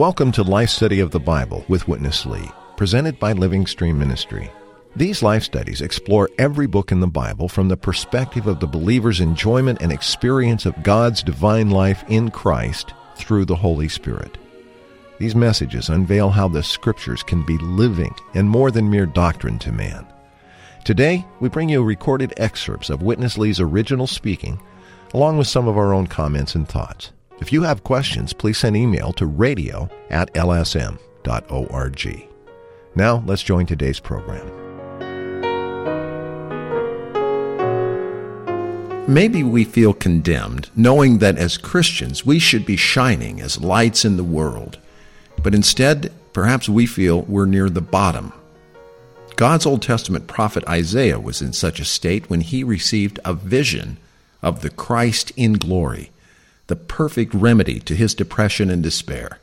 Welcome to Life Study of the Bible with Witness Lee, presented by Living Stream Ministry. These life studies explore every book in the Bible from the perspective of the believer's enjoyment and experience of God's divine life in Christ through the Holy Spirit. These messages unveil how the Scriptures can be living and more than mere doctrine to man. Today, we bring you recorded excerpts of Witness Lee's original speaking, along with some of our own comments and thoughts. If you have questions, please send email to radio at lsm.org. Now, let's join today's program. Maybe we feel condemned, knowing that as Christians we should be shining as lights in the world. But instead, perhaps we feel we're near the bottom. God's Old Testament prophet Isaiah was in such a state when he received a vision of the Christ in glory, the perfect remedy to his depression and despair.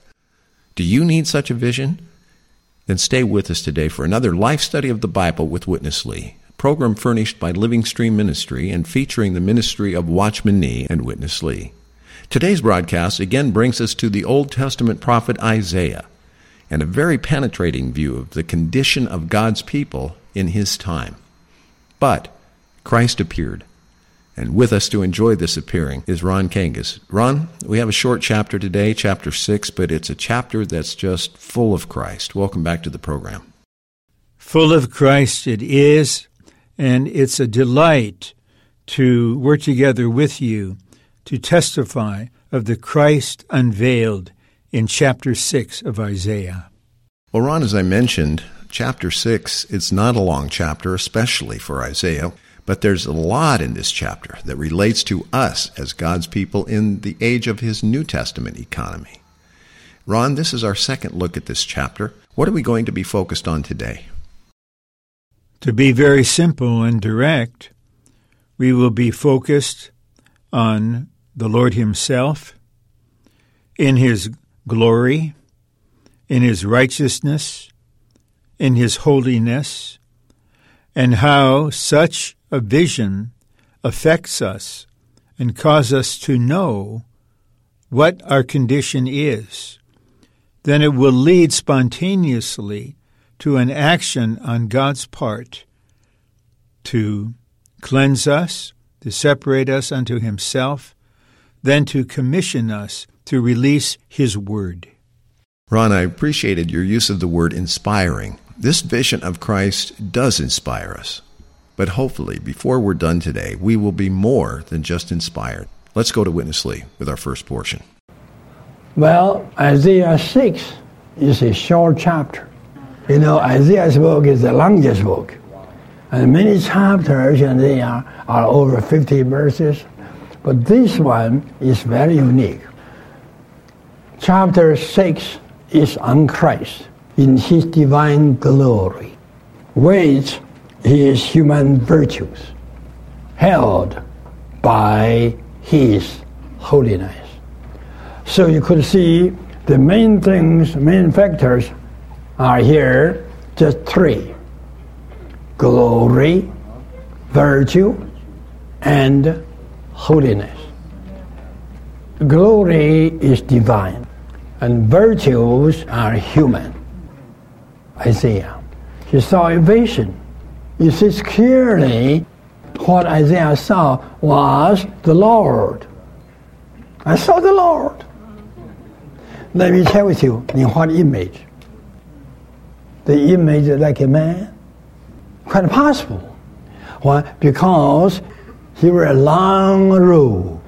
Do you need such a vision? Then stay with us today for another life study of the Bible with Witness Lee program furnished by Living Stream Ministry and featuring the ministry of Watchman Nee and Witness Lee. Today's broadcast again brings us to the Old Testament prophet Isaiah and a very penetrating view of the condition of God's people in his time. But Christ appeared. And with us to enjoy this appearing is Ron Kangas. Ron, we have a short chapter today, chapter 6, but it's a chapter that's just full of Christ. Welcome back to the program. Full of Christ it is, and it's a delight to work together with you to testify of the Christ unveiled in chapter 6 of Isaiah. Well, Ron, as I mentioned, chapter 6 is not a long chapter, especially for Isaiah, but there's a lot in this chapter that relates to us as God's people in the age of his New Testament economy. Ron, this is our second look at this chapter. What are we going to be focused on today? To be very simple and direct, we will be focused on the Lord Himself in His glory, in His righteousness, in His holiness, and how such a vision affects us and causes us to know what our condition is. Then it will lead spontaneously to an action on God's part to cleanse us, to separate us unto Himself, then to commission us to release His Word. Ron, I appreciated your use of the word inspiring. This vision of Christ does inspire us. But hopefully, before we're done today, we will be more than just inspired. Let's go to Witness Lee with our first portion. Well, Isaiah 6 is a short chapter. You know, Isaiah's book is the longest book. And many chapters in there are over 50 verses. But this one is very unique. Chapter 6 is on Christ in his divine glory, which his human virtues, held by his holiness. So you could see the main things, main factors are here just three glory, virtue, and holiness. Glory is divine, and virtues are human. Isaiah. He saw a vision. Sees clearly what Isaiah saw was the Lord. I saw the Lord. Let me share with you in what image the image like a man? Quite possible. Why? Because he a long robe,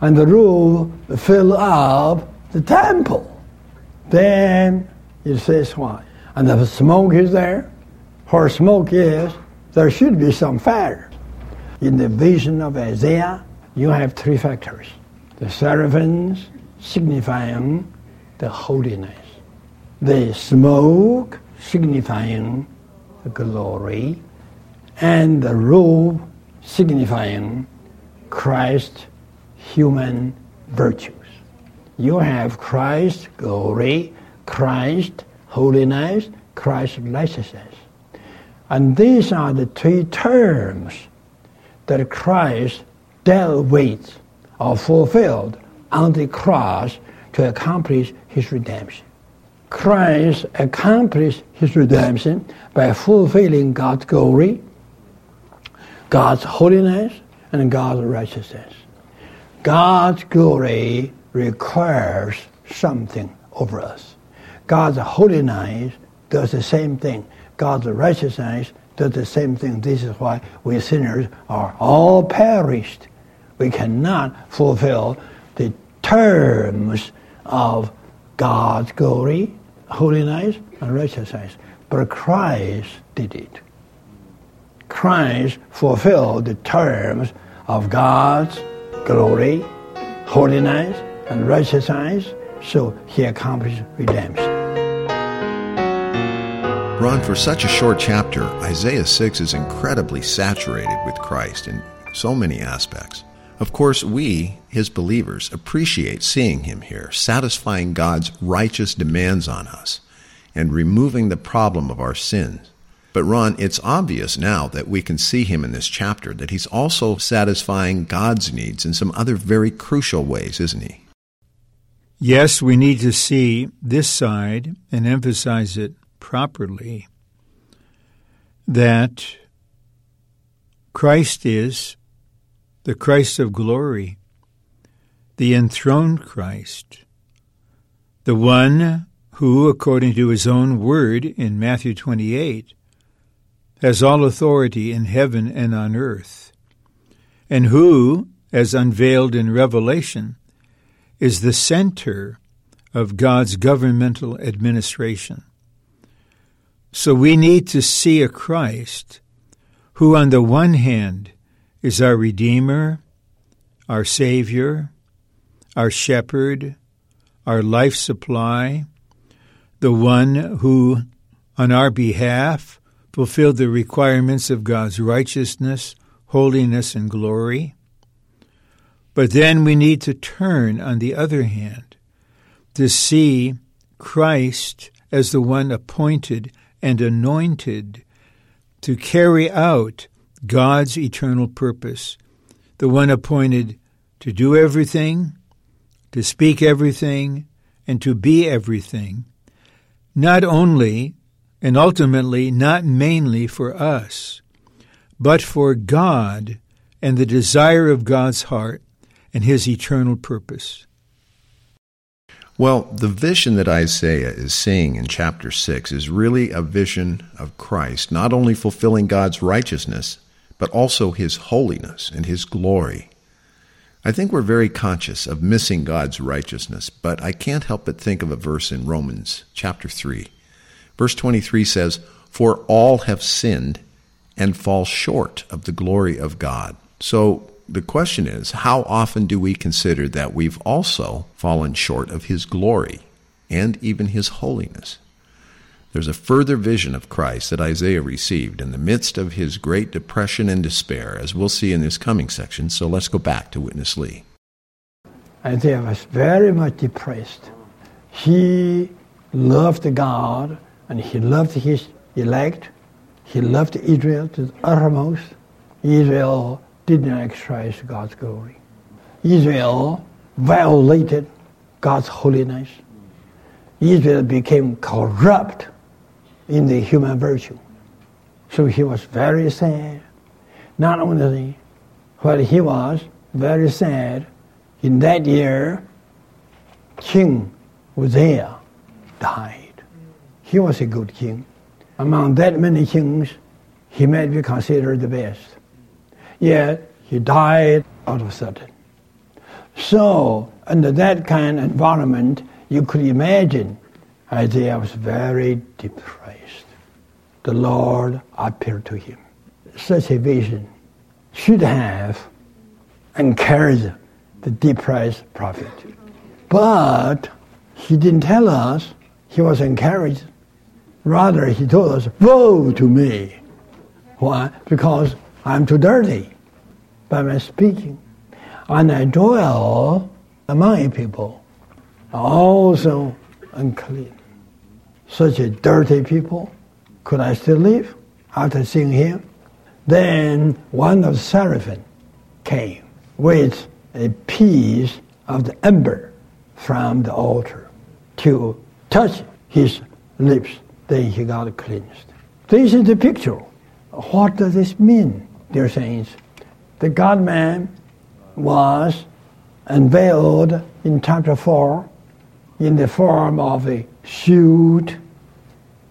and the robe filled up the temple. Then it says why? And the smoke is there. Where smoke is, there should be some fire. In the vision of Isaiah, you have three factors. The seraphims signifying the holiness the smoke signifying the glory, and the robe signifying Christ's human virtues. You have Christ's glory, Christ's holiness, Christ's righteousness. And these are the three terms that Christ dealt with or fulfilled on the cross to accomplish his redemption. Christ accomplished his redemption by fulfilling God's glory, God's holiness, and God's righteousness. God's glory requires something over us. God's holiness does the same thing. God's righteousness does the same thing. This is why we sinners are all perished. We cannot fulfill the terms of God's glory, holiness, and righteousness. But Christ did it. Christ fulfilled the terms of God's glory, holiness, and righteousness, so he accomplished redemption. Ron, for such a short chapter, Isaiah 6 is incredibly saturated with Christ in so many aspects. Of course, we, his believers, appreciate seeing him here, satisfying God's righteous demands on us and removing the problem of our sins. But Ron, it's obvious now that we can see him in this chapter that he's also satisfying God's needs in some other very crucial ways, isn't he? Yes, we need to see this side and emphasize it properly that Christ is the Christ of glory, the enthroned Christ, the one who, according to his own word in Matthew 28, has all authority in heaven and on earth, and who, as unveiled in Revelation, is the center of God's governmental administration. So we need to see a Christ who, on the one hand, is our Redeemer, our Savior, our Shepherd, our life supply, the one who, on our behalf, fulfilled the requirements of God's righteousness, holiness, and glory. But then we need to turn, on the other hand, to see Christ as the one appointed and anointed to carry out God's eternal purpose, the one appointed to do everything, to speak everything, and to be everything, not only and ultimately not mainly for us, but for God and the desire of God's heart and his eternal purpose. Well, the vision that Isaiah is seeing in chapter 6 is really a vision of Christ, not only fulfilling God's righteousness, but also his holiness and his glory. I think we're very conscious of missing God's righteousness, but I can't help but think of a verse in Romans chapter 3. Verse 23 says, For all have sinned and fall short of the glory of God. So the question is, how often do we consider that we've also fallen short of His glory and even His holiness? There's a further vision of Christ that Isaiah received in the midst of his great depression and despair, as we'll see in this coming section. So let's go back to Witness Lee. Isaiah was very much depressed. He loved God and he loved his elect. He loved Israel to the uttermost. Israel did not exercise God's glory. Israel violated God's holiness. Israel became corrupt in the human virtue. So he was very sad. Not only what he was very sad, in that year, King Uzziah died. He was a good king. Among that many kings, he might be considered the best. Yet he died out of sudden. So, under that kind of environment, you could imagine Isaiah was very depressed. The Lord appeared to him. Such a vision should have encouraged the depressed prophet. But he didn't tell us he was encouraged. Rather, he told us, Woe to me! Why? Because I'm too dirty by my speaking. And I dwell among people, also unclean. such a dirty people, could I still live after seeing him? Then one of the seraphim came with a piece of the ember from the altar to touch his lips. Then he got cleansed. This is the picture. What does this mean, dear saints? The God man was unveiled in chapter 4 in the form of a shoot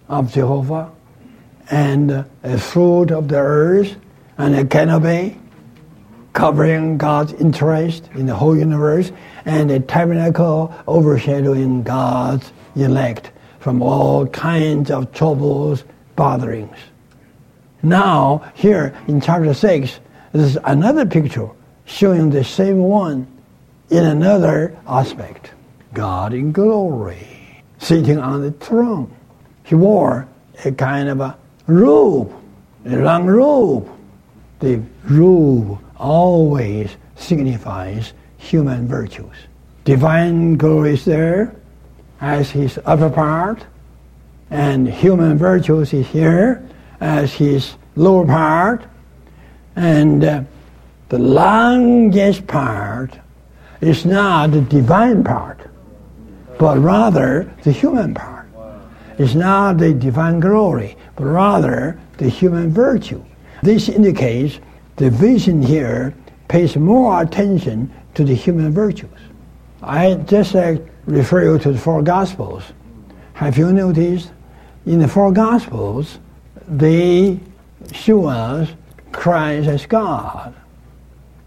of Jehovah and a fruit of the earth and a canopy covering God's interest in the whole universe and a tabernacle overshadowing God's elect from all kinds of troubles, botherings. Now, here in chapter 6, there's another picture showing the same one in another aspect. God in glory, sitting on the throne. He wore a kind of a robe, a long robe. The robe always signifies human virtues. Divine glory is there as his upper part, and human virtues is here as his lower part, and uh, the longest part is not the divine part, but rather the human part. It's not the divine glory, but rather the human virtue. This indicates the vision here pays more attention to the human virtues. I just uh, refer you to the four Gospels. Have you noticed in the four Gospels, they show us Christ as God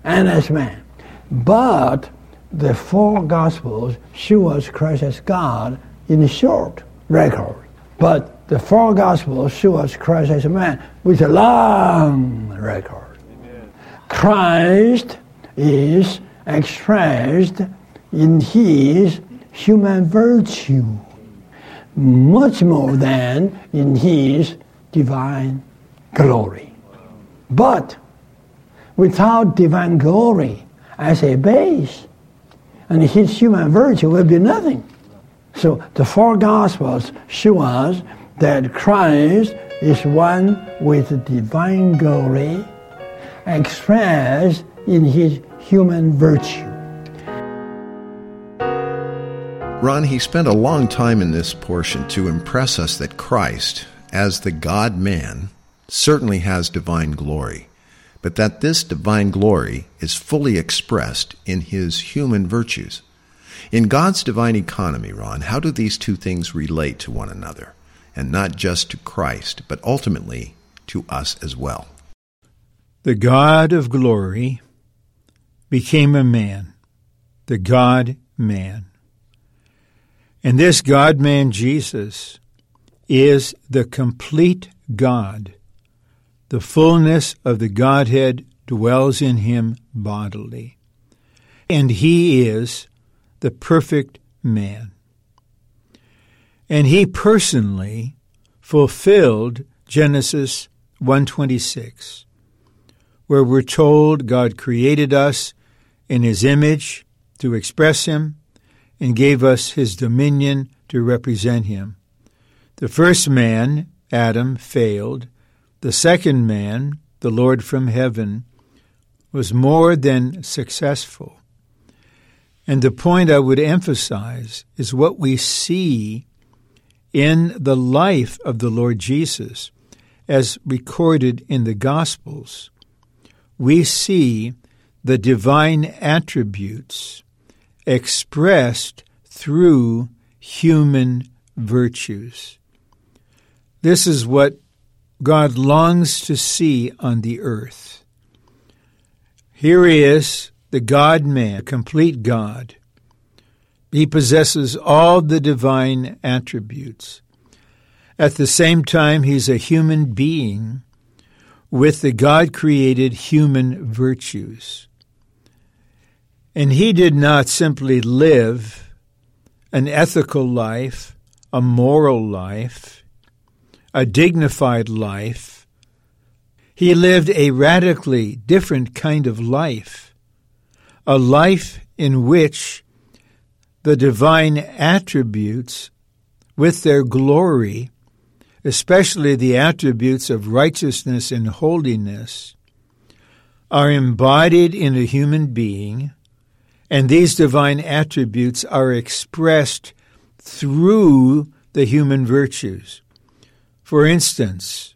and as man. But the four Gospels show us Christ as God in a short record. But the four Gospels show us Christ as a man with a long record. Amen. Christ is expressed in his human virtue much more than in his divine glory. But without divine glory as a base, and his human virtue will be nothing. So the four Gospels show us that Christ is one with divine glory expressed in his human virtue. Ron, he spent a long time in this portion to impress us that Christ, as the God man, certainly has divine glory but that this divine glory is fully expressed in his human virtues. In God's divine economy, Ron, how do these two things relate to one another? And not just to Christ, but ultimately to us as well. The God of glory became a man, the God man. And this God man, Jesus, is the complete God the fullness of the Godhead dwells in him bodily. And he is the perfect man. And he personally fulfilled Genesis 126, where we're told God created us in his image to express him and gave us his dominion to represent him. The first man, Adam, failed the second man, the Lord from heaven, was more than successful. And the point I would emphasize is what we see in the life of the Lord Jesus as recorded in the Gospels. We see the divine attributes expressed through human virtues. This is what God longs to see on the earth. Here he is, the God man, complete God. He possesses all the divine attributes. At the same time, he's a human being with the God created human virtues. And he did not simply live an ethical life, a moral life a dignified life. He lived a radically different kind of life, a life in which the divine attributes with their glory, especially the attributes of righteousness and holiness, are embodied in a human being, and these divine attributes are expressed through the human virtues. For instance,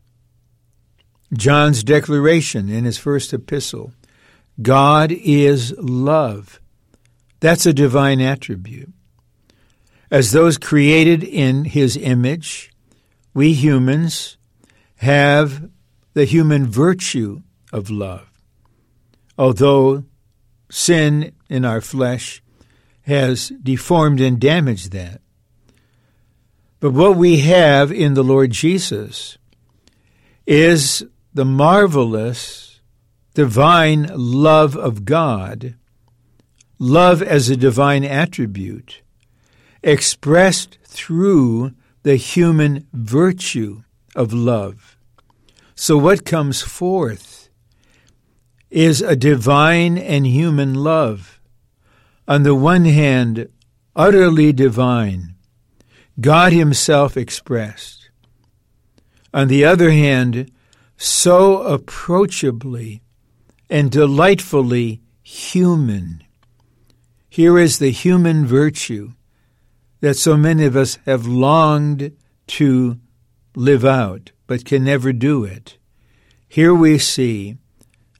John's declaration in his first epistle God is love. That's a divine attribute. As those created in his image, we humans have the human virtue of love. Although sin in our flesh has deformed and damaged that. But what we have in the Lord Jesus is the marvelous divine love of God, love as a divine attribute, expressed through the human virtue of love. So, what comes forth is a divine and human love. On the one hand, utterly divine, God Himself expressed. On the other hand, so approachably and delightfully human. Here is the human virtue that so many of us have longed to live out, but can never do it. Here we see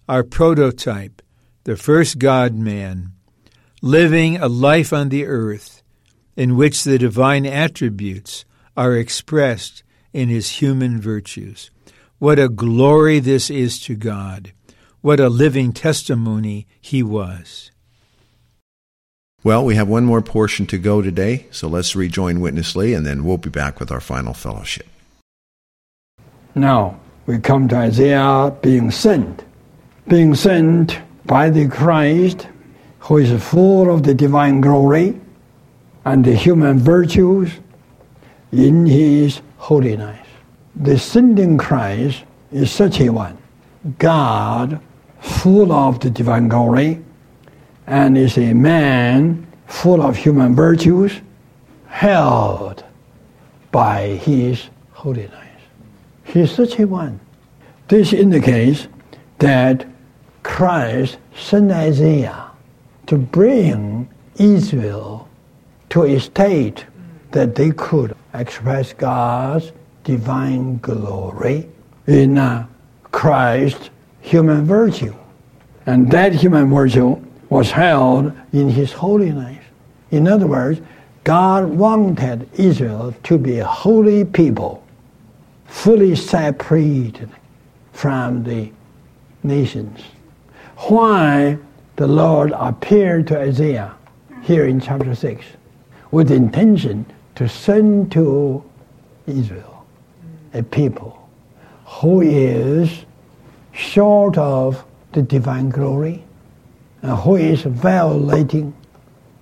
our prototype, the first God man, living a life on the earth in which the divine attributes are expressed in his human virtues. What a glory this is to God. What a living testimony he was. Well, we have one more portion to go today, so let's rejoin Witness Lee and then we'll be back with our final fellowship. Now, we come to Isaiah being sent. Being sent by the Christ who is full of the divine glory and the human virtues in his holiness the sending Christ is such a one. God, full of the divine glory, and is a man full of human virtues, held by his holiness. He is such a one. This indicates that Christ sent Isaiah to bring Israel to a state that they could express God's divine glory in uh, Christ's human virtue. And that human virtue was held in his holiness. In other words, God wanted Israel to be a holy people, fully separated from the nations. Why the Lord appeared to Isaiah here in chapter 6 with intention to send to Israel a people who is short of the divine glory, and who is violating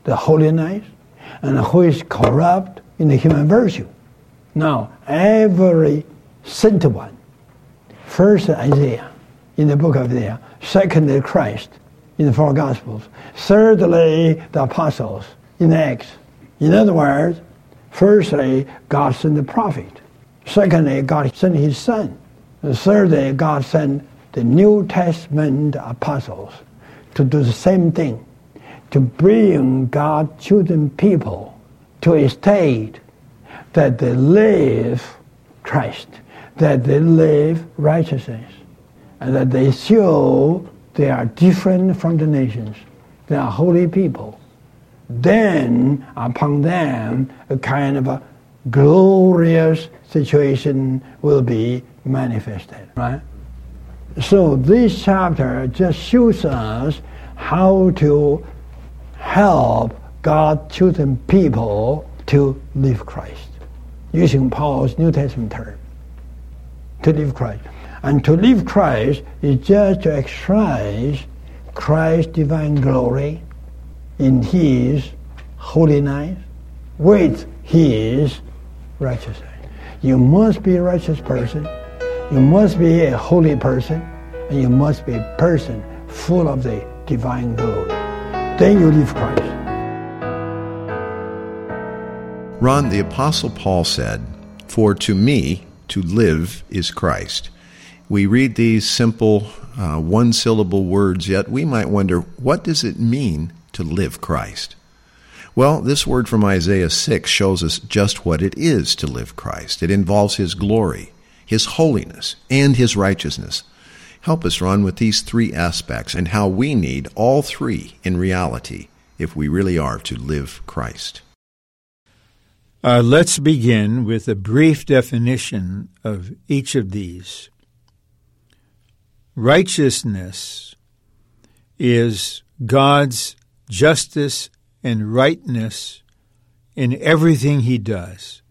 the holiness, and who is corrupt in the human virtue. Now, every sent one, first Isaiah in the book of Isaiah, secondly Christ in the four Gospels, thirdly the apostles in Acts. In other words, firstly God sent the prophet, Secondly, God sent His Son. thirdly, God sent the New Testament apostles to do the same thing, to bring God's chosen people to a state that they live Christ, that they live righteousness, and that they show they are different from the nations. They are holy people. Then upon them a kind of a glorious situation will be manifested, right? So this chapter just shows us how to help God chosen people to live Christ, using Paul's New Testament term, to live Christ. And to live Christ is just to exercise Christ's divine glory in His holiness with His righteousness. You must be a righteous person. You must be a holy person. And you must be a person full of the divine glory. Then you live Christ. Ron, the Apostle Paul said, For to me, to live is Christ. We read these simple, uh, one syllable words, yet we might wonder, what does it mean to live Christ? Well, this word from Isaiah 6 shows us just what it is to live Christ. It involves His glory, His holiness, and His righteousness. Help us, Ron, with these three aspects and how we need all three in reality if we really are to live Christ. Uh, let's begin with a brief definition of each of these. Righteousness is God's justice and rightness in everything he does.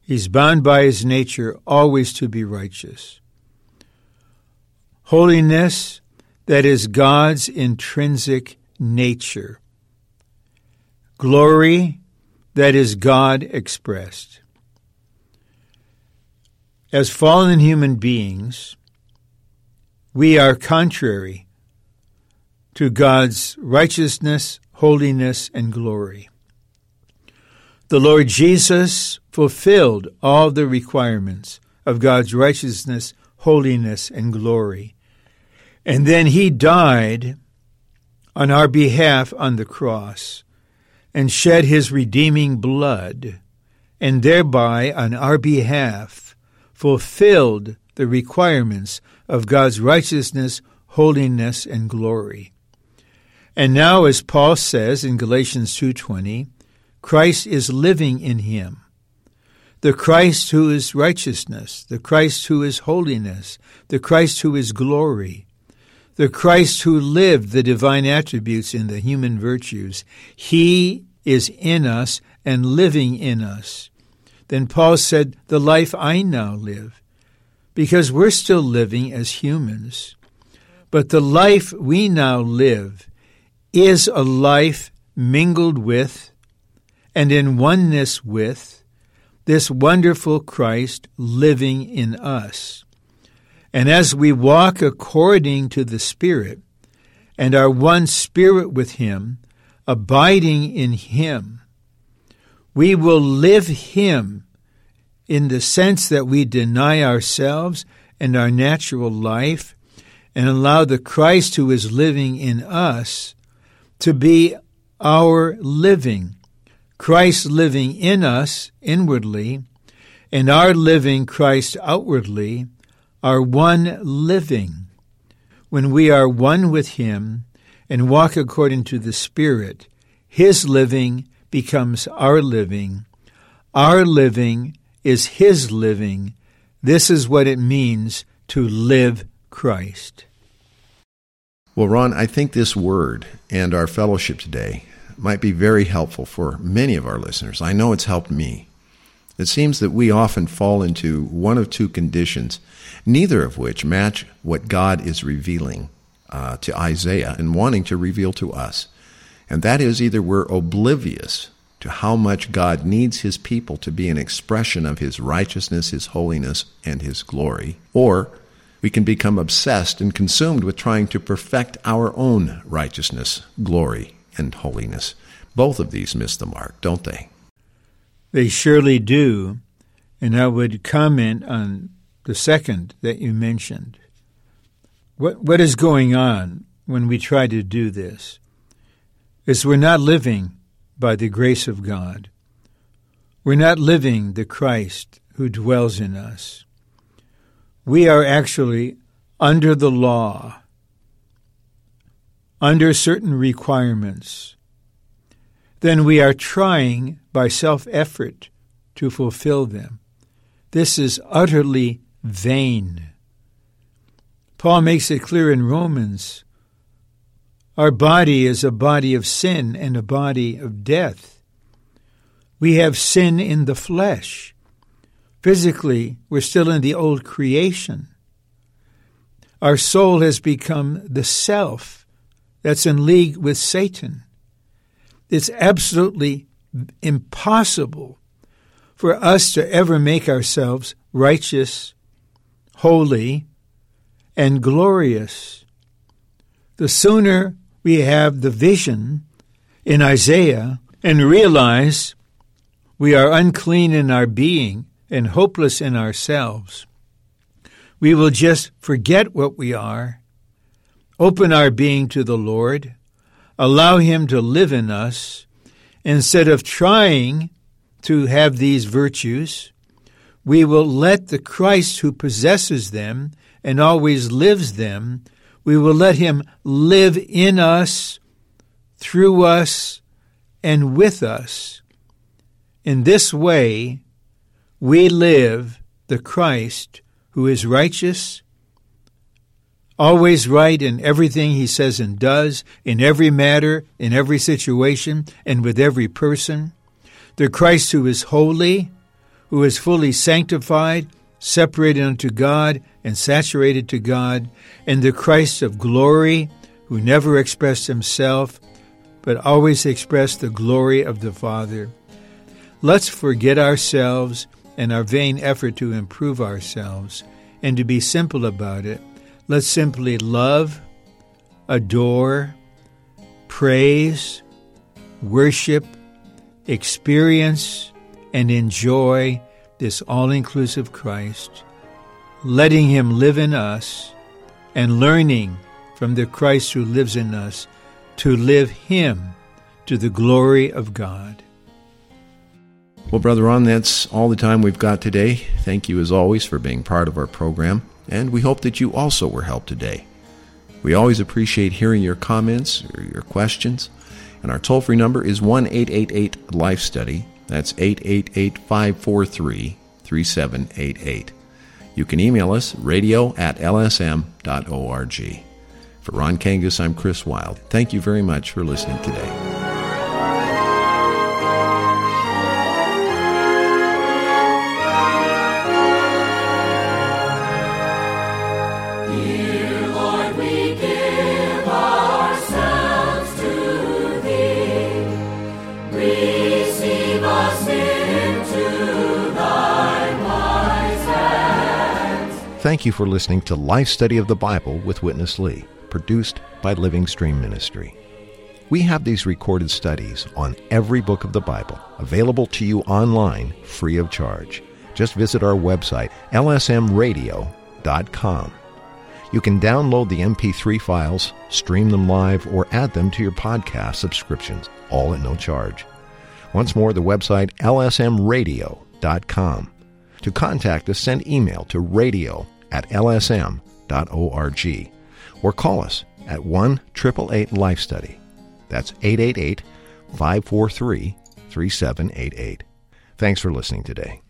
He's bound by his nature always to be righteous. Holiness, that is God's intrinsic nature. Glory, that is God expressed. As fallen human beings, we are contrary to God's righteousness, holiness, and glory. The Lord Jesus fulfilled all the requirements of God's righteousness, holiness, and glory. And then he died on our behalf on the cross and shed his redeeming blood, and thereby, on our behalf, fulfilled the requirements of God's righteousness, holiness, and glory. And now, as Paul says in Galatians 2.20, Christ is living in him. The Christ who is righteousness, the Christ who is holiness, the Christ who is glory, the Christ who lived the divine attributes in the human virtues, he is in us and living in us. Then Paul said, The life I now live, because we're still living as humans. But the life we now live is a life mingled with and in oneness with this wonderful Christ living in us. And as we walk according to the Spirit and are one spirit with Him, abiding in Him, we will live Him in the sense that we deny ourselves and our natural life and allow the Christ who is living in us to be our living. Christ living in us inwardly and our living Christ outwardly are one living. When we are one with Him and walk according to the Spirit, His living becomes our living. Our living is His living. This is what it means to live Christ. Well, Ron, I think this word and our fellowship today might be very helpful for many of our listeners. I know it's helped me. It seems that we often fall into one of two conditions, neither of which match what God is revealing uh, to Isaiah and wanting to reveal to us. And that is either we're oblivious to how much God needs his people to be an expression of his righteousness, his holiness, and his glory, or we can become obsessed and consumed with trying to perfect our own righteousness, glory, and holiness. Both of these miss the mark, don't they? They surely do. And I would comment on the second that you mentioned. What, what is going on when we try to do this? Is we're not living by the grace of God. We're not living the Christ who dwells in us. We are actually under the law, under certain requirements. Then we are trying by self effort to fulfill them. This is utterly vain. Paul makes it clear in Romans our body is a body of sin and a body of death. We have sin in the flesh. Physically, we're still in the old creation. Our soul has become the self that's in league with Satan. It's absolutely impossible for us to ever make ourselves righteous, holy, and glorious. The sooner we have the vision in Isaiah and realize we are unclean in our being and hopeless in ourselves, we will just forget what we are, open our being to the Lord, allow Him to live in us, instead of trying to have these virtues, we will let the Christ who possesses them and always lives them, we will let him live in us, through us, and with us. In this way, we live the Christ who is righteous, always right in everything he says and does, in every matter, in every situation, and with every person the Christ who is holy, who is fully sanctified, separated unto God, and saturated to God, and the Christ of glory, who never expressed himself, but always expressed the glory of the Father. Let's forget ourselves and our vain effort to improve ourselves, and to be simple about it. Let's simply love, adore, praise, worship, experience and enjoy this all inclusive Christ, letting Him live in us and learning from the Christ who lives in us to live Him to the glory of God. Well, Brother Ron, that's all the time we've got today. Thank you, as always, for being part of our program, and we hope that you also were helped today. We always appreciate hearing your comments or your questions. And our toll free number is 1 888 Life Study. That's 888 543 3788. You can email us radio at lsm.org. For Ron Kangas, I'm Chris Wild. Thank you very much for listening today. Thank you for listening to Life Study of the Bible with Witness Lee, produced by Living Stream Ministry. We have these recorded studies on every book of the Bible available to you online free of charge. Just visit our website, lsmradio.com. You can download the MP3 files, stream them live, or add them to your podcast subscriptions, all at no charge. Once more, the website lsmradio.com. To contact us, send email to radio at lsm.org or call us at 1 888 Life Study. That's 888 543 3788. Thanks for listening today.